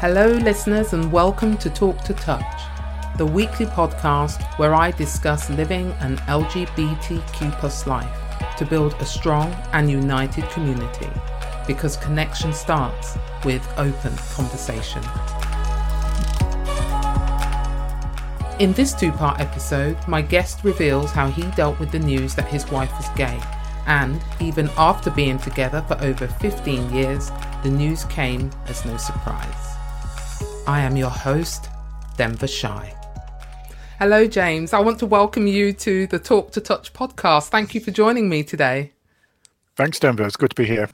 Hello, listeners, and welcome to Talk to Touch, the weekly podcast where I discuss living an LGBTQ plus life to build a strong and united community because connection starts with open conversation. In this two part episode, my guest reveals how he dealt with the news that his wife was gay, and even after being together for over 15 years, the news came as no surprise. I am your host, Denver Shy. Hello, James. I want to welcome you to the Talk to Touch podcast. Thank you for joining me today. Thanks, Denver. It's good to be here.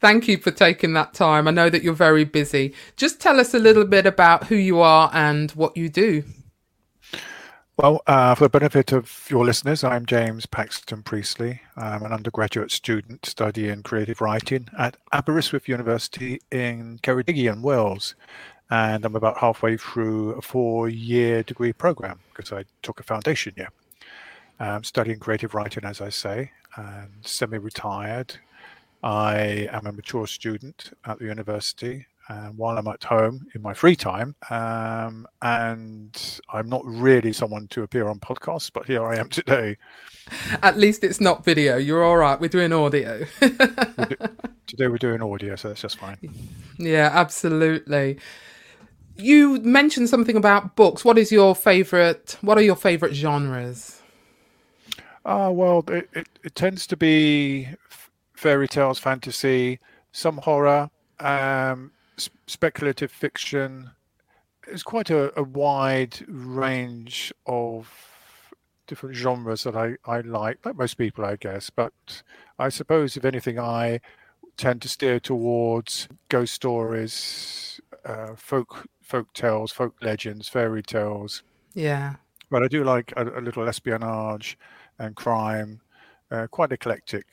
Thank you for taking that time. I know that you're very busy. Just tell us a little bit about who you are and what you do. Well, uh, for the benefit of your listeners, I'm James Paxton Priestley. I'm an undergraduate student studying creative writing at Aberystwyth University in Ceredigion, Wales. And I'm about halfway through a four year degree program because I took a foundation year. I'm studying creative writing, as I say, and semi retired. I am a mature student at the university and while I'm at home in my free time. Um, and I'm not really someone to appear on podcasts, but here I am today. At least it's not video. You're all right. We're doing audio. today we're doing audio, so that's just fine. Yeah, absolutely. You mentioned something about books. What is your favorite? What are your favorite genres? Ah, uh, well, it, it, it tends to be fairy tales, fantasy, some horror, um, speculative fiction. It's quite a, a, wide range of different genres that I, I like, like most people, I guess. But I suppose, if anything, I tend to steer towards ghost stories, uh, folk folk tales, folk legends, fairy tales. Yeah. But I do like a, a little espionage and crime. Uh, quite eclectic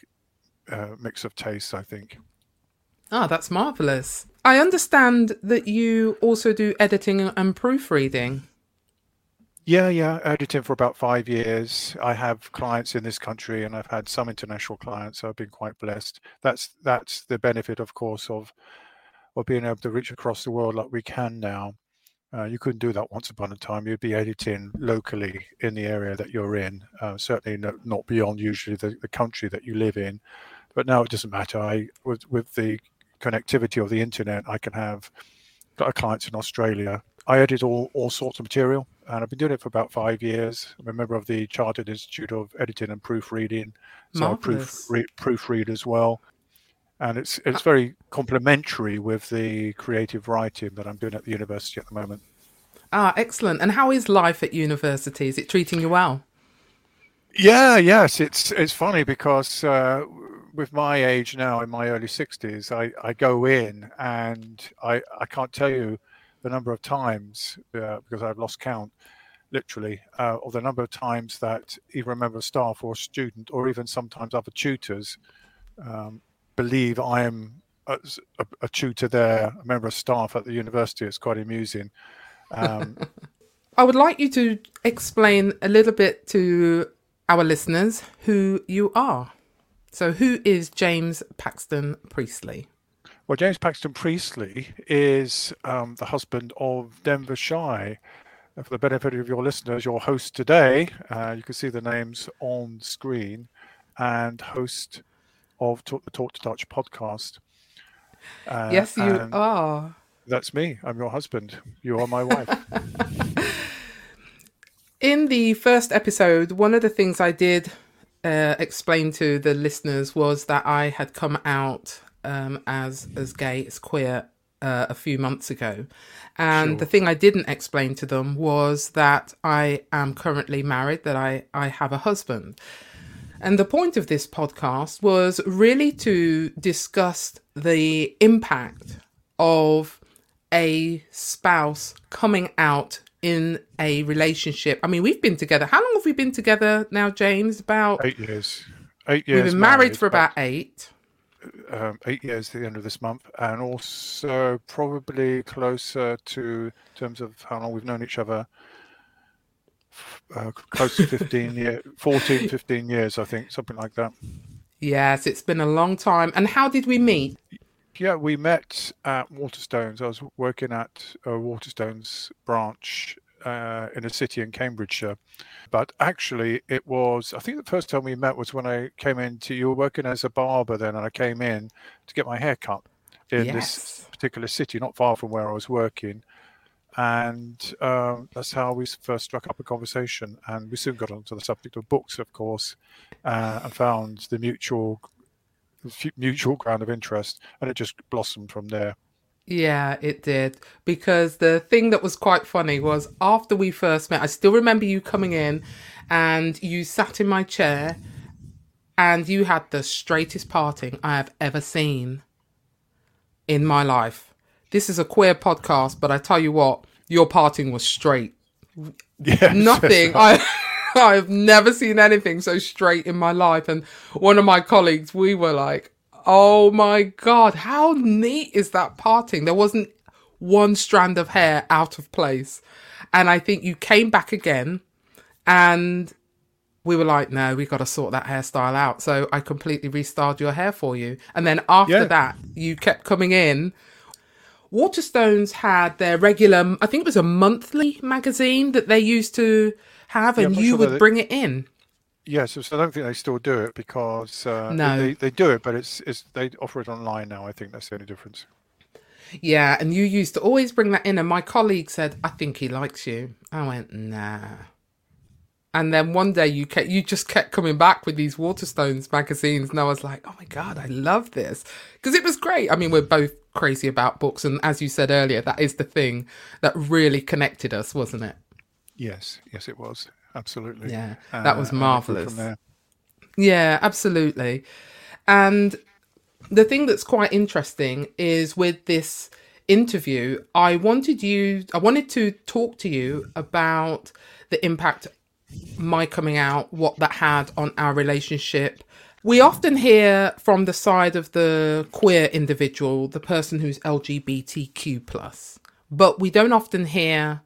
uh, mix of tastes, I think. Ah, oh, that's marvelous. I understand that you also do editing and proofreading. Yeah, yeah, editing for about five years. I have clients in this country, and I've had some international clients. So I've been quite blessed. That's that's the benefit, of course, of of being able to reach across the world like we can now. Uh, you couldn't do that once upon a time. You'd be editing locally in the area that you're in, uh, certainly no, not beyond usually the, the country that you live in. But now it doesn't matter. I with with the connectivity of the internet, I can have got a clients in Australia. I edit all, all sorts of material, and I've been doing it for about five years. I'm a member of the Chartered Institute of Editing and Proofreading, so Marvelous. I proof, proofread as well. And it's it's very complementary with the creative writing that I'm doing at the university at the moment. Ah, excellent. And how is life at university? Is it treating you well? Yeah, yes. It's it's funny because uh, with my age now, in my early 60s, I, I go in and I, I can't tell you the number of times, uh, because I've lost count, literally, uh, or the number of times that either a member of staff or a student, or even sometimes other tutors, um, believe I am a, a, a, tutor there, a member of staff at the university. It's quite amusing. Um, I would like you to explain a little bit to our listeners who you are. So, who is James Paxton Priestley? Well, James Paxton Priestley is um, the husband of Denver Shy. For the benefit of your listeners, your host today, uh, you can see the names on screen, and host of Talk, the Talk to Touch podcast. Uh, yes, you are. That's me. I'm your husband. You are my wife. In the first episode, one of the things I did uh, explain to the listeners was that I had come out um, as as gay, as queer, uh, a few months ago, and sure. the thing I didn't explain to them was that I am currently married, that I I have a husband. And the point of this podcast was really to discuss the impact of a spouse coming out in a relationship. I mean, we've been together. How long have we been together now, James? About eight years. Eight years. We've been married, married for about eight. Um, eight years at the end of this month, and also probably closer to in terms of how long we've known each other. Uh, close to 15 years 14 15 years i think something like that yes it's been a long time and how did we meet Yeah, we met at Waterstones. I was working at a Waterstones branch uh, in a city in Cambridgeshire. But actually, it was, I think the first time we met was when I came into, you were working as a barber then, and I came in to get my hair cut in yes. this particular city, not far from where I was working. And um, that's how we first struck up a conversation. And we soon got onto the subject of books, of course, uh, and found the mutual mutual ground of interest, and it just blossomed from there. Yeah, it did. Because the thing that was quite funny was after we first met, I still remember you coming in and you sat in my chair and you had the straightest parting I have ever seen in my life. This is a queer podcast, but I tell you what, your parting was straight. Yes, Nothing. I I've never seen anything so straight in my life. And one of my colleagues, we were like, Oh my god, how neat is that parting? There wasn't one strand of hair out of place. And I think you came back again and we were like, no, we got to sort that hairstyle out. So I completely restyled your hair for you. And then after yeah. that, you kept coming in. Waterstones had their regular, I think it was a monthly magazine that they used to have, and yeah, you sure would bring it in. Yes, I don't think they still do it because uh, no. they, they do it, but it's, it's they offer it online now. I think that's the only difference. Yeah, and you used to always bring that in, and my colleague said, "I think he likes you." I went, "Nah." And then one day you kept, you just kept coming back with these Waterstones magazines, and I was like, "Oh my god, I love this!" Because it was great. I mean, we're both crazy about books, and as you said earlier, that is the thing that really connected us, wasn't it? Yes, yes, it was absolutely. Yeah, uh, that was marvelous. Yeah, absolutely. And the thing that's quite interesting is with this interview, I wanted you, I wanted to talk to you about the impact my coming out, what that had on our relationship. We often hear from the side of the queer individual, the person who's LGBTQ plus, but we don't often hear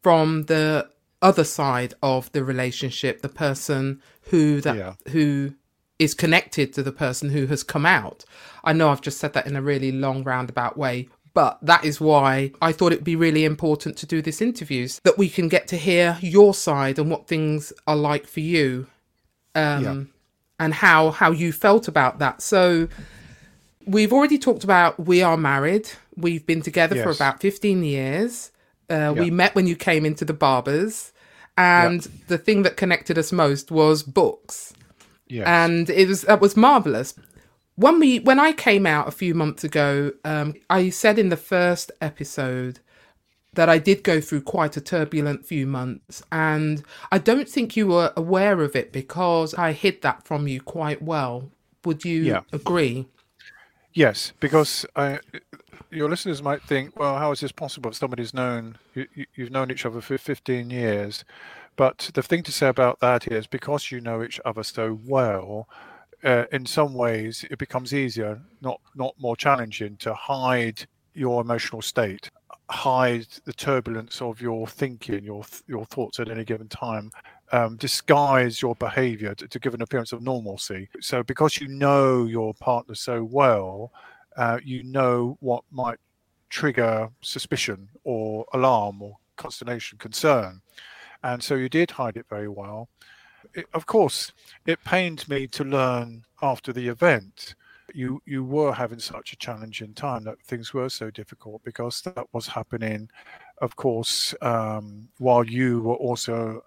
from the other side of the relationship, the person who that yeah. who is connected to the person who has come out. I know I've just said that in a really long roundabout way, but that is why I thought it'd be really important to do this interviews that we can get to hear your side and what things are like for you. Um, yeah. And how how you felt about that. So we've already talked about we are married. We've been together yes. for about 15 years. Uh, yeah. We met when you came into the barbers, and yeah. the thing that connected us most was books. Yes. And it was that was marvelous. When we when I came out a few months ago, um, I said in the first episode that I did go through quite a turbulent few months, and I don't think you were aware of it because I hid that from you quite well. Would you yeah. agree? Yes, because I, your listeners might think, well, how is this possible? Somebody's known you, you've known each other for 15 years, but the thing to say about that is because you know each other so well, uh, in some ways it becomes easier, not not more challenging, to hide your emotional state, hide the turbulence of your thinking, your your thoughts at any given time, um, disguise your behavior to, to, give an appearance of normalcy. So, because you know your partner so well, uh, you know what might trigger suspicion or alarm or consternation, concern. And so you did hide it very well. It, of course, it pained me to learn after the event you you were having such a challenging time that things were so difficult because that was happening of course um, while you were also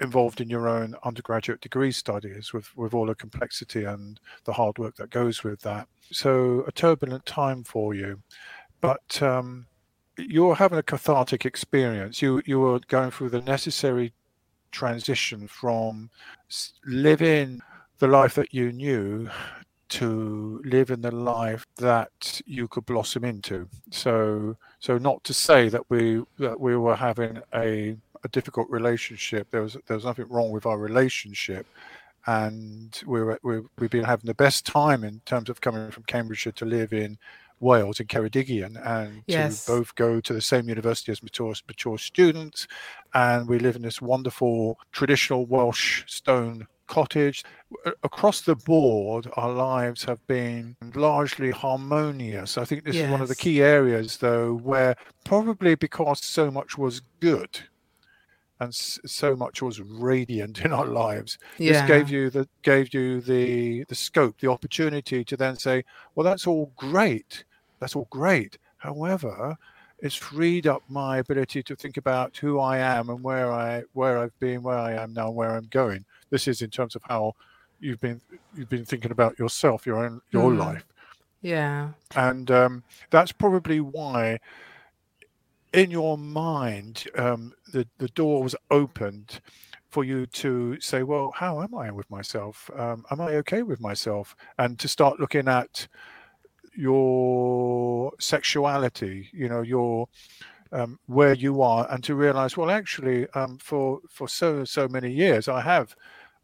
involved in your own undergraduate degree studies with, with all the complexity and the hard work that goes with that. So, a turbulent time for you. But um, you're having a cathartic experience. You, you were going through the necessary transition from living the life that you knew to live in the life that you could blossom into. So, so not to say that we that we were having a a difficult relationship. There was there was nothing wrong with our relationship, and we were, we we've been having the best time in terms of coming from Cambridgeshire to live in Wales in Ceredigion and yes. to both go to the same university as mature, mature students. And we live in this wonderful traditional Welsh stone cottage. Across the board, our lives have been largely harmonious. I think this yes. is one of the key areas, though, where probably because so much was good and so much was radiant in our lives. Yeah. This gave you the gave you the the scope, the opportunity to then say, well, that's all great. That's all great. However, it's freed up my ability to think about who I am and where I where I've been, where I am now, where I'm going. This is in terms of how you've been you've been thinking about yourself, your own your mm. life. Yeah. And um, that's probably why in your mind, um, the the door was opened for you to say, well, how am I with myself? Um, am I okay with myself? And to start looking at your sexuality, you know, your um, where you are, and to realize, well, actually, um, for for so so many years, I have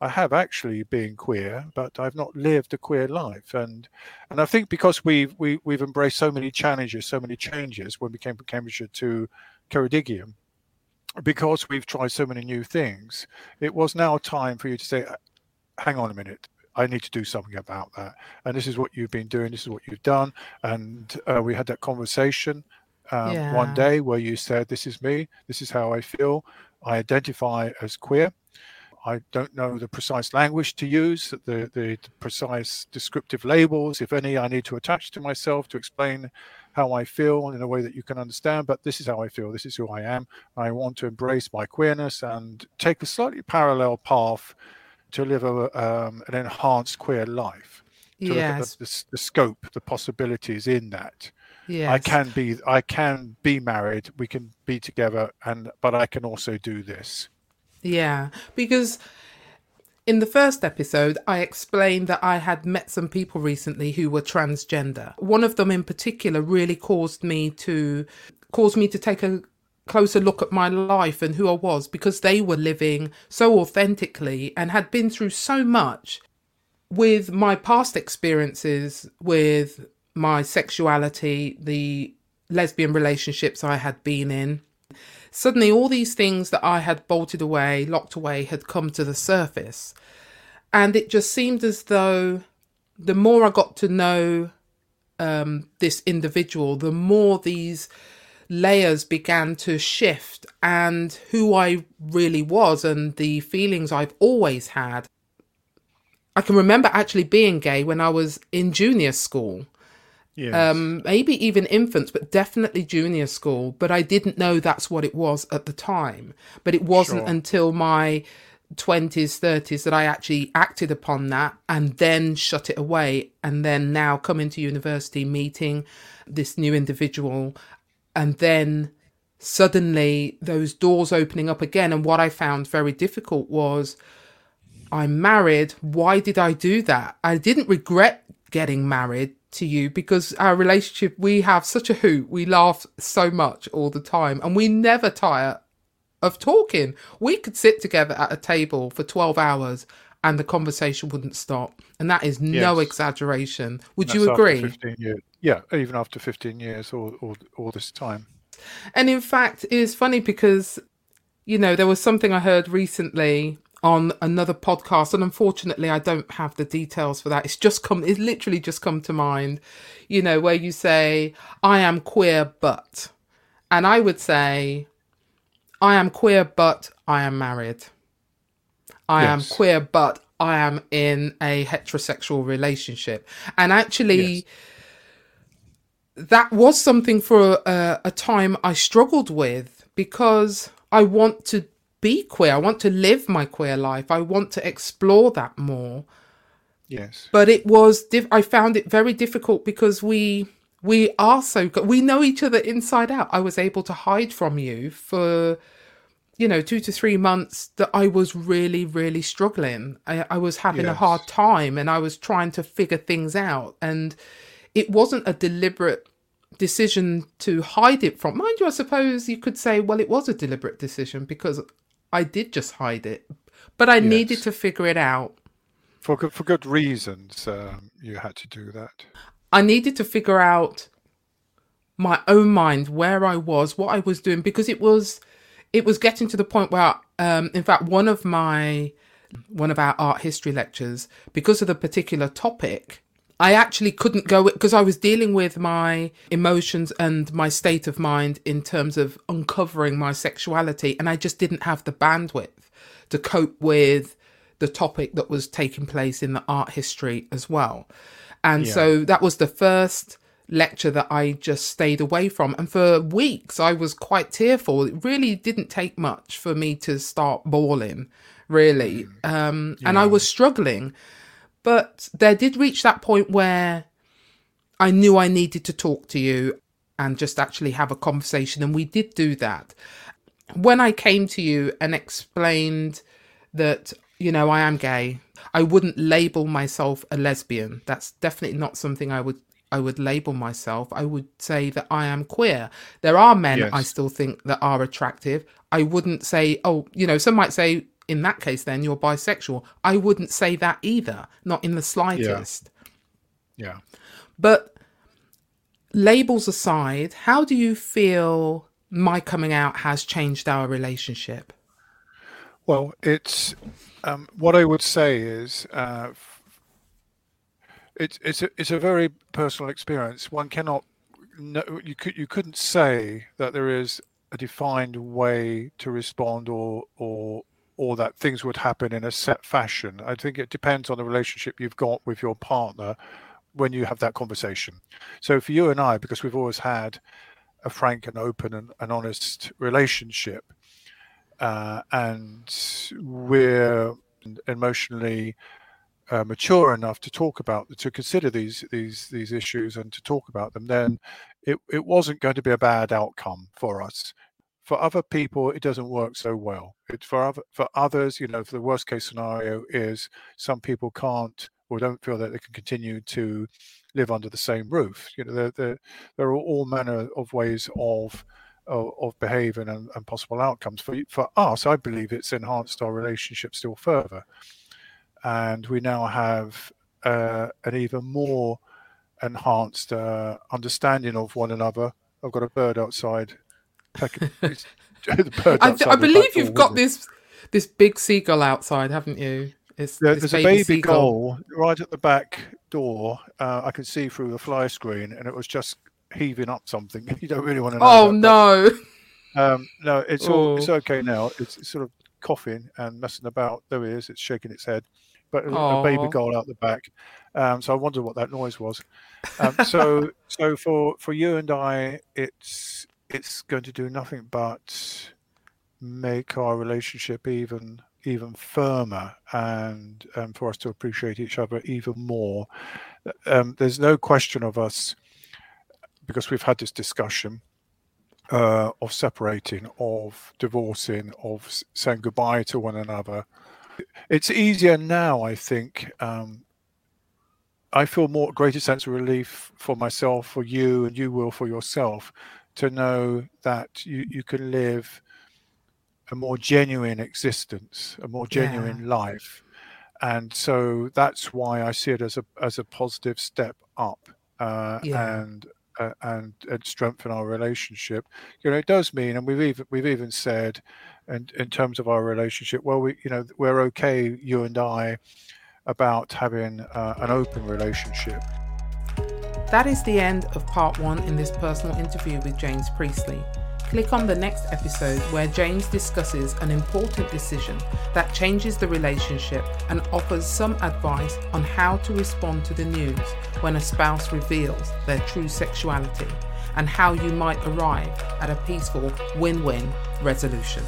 I have actually been queer, but I've not lived a queer life. And and I think because we've we, we've embraced so many challenges, so many changes when we came from Cambridgeshire to Ceredigion, because we've tried so many new things, it was now time for you to say, hang on a minute. I need to do something about that. And this is what you've been doing. This is what you've done. And uh, we had that conversation um, yeah. one day where you said, This is me. This is how I feel. I identify as queer. I don't know the precise language to use, the, the precise descriptive labels, if any, I need to attach to myself to explain how I feel in a way that you can understand. But this is how I feel. This is who I am. I want to embrace my queerness and take a slightly parallel path to live a, um, an enhanced queer life. To yes. look at the, the, the scope, the possibilities in that. Yes. I can be I can be married. We can be together, and but I can also do this. Yeah, because in the first episode, I explained that I had met some people recently who were transgender. One of them in particular really caused me to caused me to take a closer look at my life and who I was because they were living so authentically and had been through so much with my past experiences with my sexuality, the lesbian relationships I had been in, Suddenly, all these things that I had bolted away, locked away, had come to the surface. And it just seemed as though the more I got to know um, this individual, the more these layers began to shift and who I really was and the feelings I've always had. I can remember actually being gay when I was in junior school. Yes. Um, maybe even infants, but definitely junior school. But I didn't know that's what it was at the time. But it wasn't sure. until my 20s, 30s that I actually acted upon that and then shut it away. And then now coming to university, meeting this new individual, and then suddenly those doors opening up again. And what I found very difficult was I'm married. Why did I do that? I didn't regret getting married to you because our relationship, we have such a hoot. We laugh so much all the time and we never tire of talking. We could sit together at a table for 12 hours and the conversation wouldn't stop. And that is yes. no exaggeration. Would you agree? Yeah, even after 15 years or, or, all this time. And in fact, it's funny because, you know, there was something I heard recently on another podcast and unfortunately I don't have the details for that. It's just come it's literally just come to mind, you know, where you say I am queer but and I would say I am queer but I am married. I yes. am queer but I am in a heterosexual relationship. And actually yes. that was something for a, a time I struggled with because I want to be queer. I want to live my queer life. I want to explore that more. Yes. But it was diff- I found it very difficult because we we are so good. We know each other inside out. I was able to hide from you for you know, two to three months that I was really, really struggling. I, I was having yes. a hard time and I was trying to figure things out. And it wasn't a deliberate decision to hide it from. Mind you, I suppose you could say, well, it was a deliberate decision because I did just hide it, but I yes. needed to figure it out. For good, for good reasons, um, you had to do that. I needed to figure out my own mind where I was, what I was doing, because it was it was getting to the point where, um, in fact, one of my one of our art history lectures, because of the particular topic, I actually couldn't go because I was dealing with my emotions and my state of mind in terms of uncovering my sexuality, and I just didn't have the bandwidth to cope with the topic that was taking place in the art history as well. And yeah. so that was the first lecture that I just stayed away from. And for weeks, I was quite tearful. It really didn't take much for me to start bawling, really. Mm. Um, yeah. And I was struggling. But there did reach that point where I knew I needed to talk to you and just actually have a conversation. And we did do that. When I came to you and explained that, you know, I am gay, I wouldn't label myself a lesbian. That's definitely not something I would I would label myself. I would say that I am queer. There are men yes. I still think that are attractive. I wouldn't say, oh, you know, some might say in that case then you're bisexual. I wouldn't say that either, not in the slightest. Yeah. yeah. But labels aside, how do you feel my coming out has changed our relationship? Well, it's um, what I would say is uh, it's it's a, it's a very personal experience. One cannot no, you could you couldn't say that there is a defined way to respond or or or that things would happen in a set fashion. I think it depends on the relationship you've got with your partner when you have that conversation. So for you and I, because we've always had a frank and open and, and honest relationship, uh, and we're emotionally uh, mature enough to talk about to consider these these these issues and to talk about them, then it, it wasn't going to be a bad outcome for us. For other people, it doesn't work so well. It for other for others, you know, for the worst case scenario is some people can't or don't feel that they can continue to live under the same roof. You know, there there, there are all manner of ways of of, of behaving and, and possible outcomes. For for us, I believe it's enhanced our relationship still further and we now have uh, an even more enhanced uh, understanding of one another. I've got a bird outside. I, I believe you've got this this big seagull outside, haven't you? It's, yeah, there's baby a baby seagull. gull right at the back door. Uh, I can see through the fly screen, and it was just heaving up something. You don't really want to know. Oh no! um, no, it's all it's okay now. It's, it's, sort of coughing and messing about. There it is. It's shaking its head but a, a baby gull out the back. Um, so I wondered what that noise was. Um, so so for for you and I, it's it's going to do nothing but make our relationship even even firmer and um, for us to appreciate each other even more. Um, there's no question of us because we've had this discussion uh, of separating, of divorcing, of saying goodbye to one another it's easier now, I think. Um, I feel more greater sense of relief for myself, for you, and you will for yourself, to know that you you can live a more genuine existence, a more genuine yeah. life, and so that's why I see it as a as a positive step up, uh, yeah. and uh, and and strengthen our relationship. You know, it does mean, and we've even we've even said and in terms of our relationship well we you know we're okay you and i about having uh, an open relationship that is the end of part one in this personal interview with james priestley. Click on the next episode where james discusses an important decision that changes the relationship and offers some advice on how to respond to the news when a spouse reveals their true sexuality and how you might arrive at a peaceful win-win resolution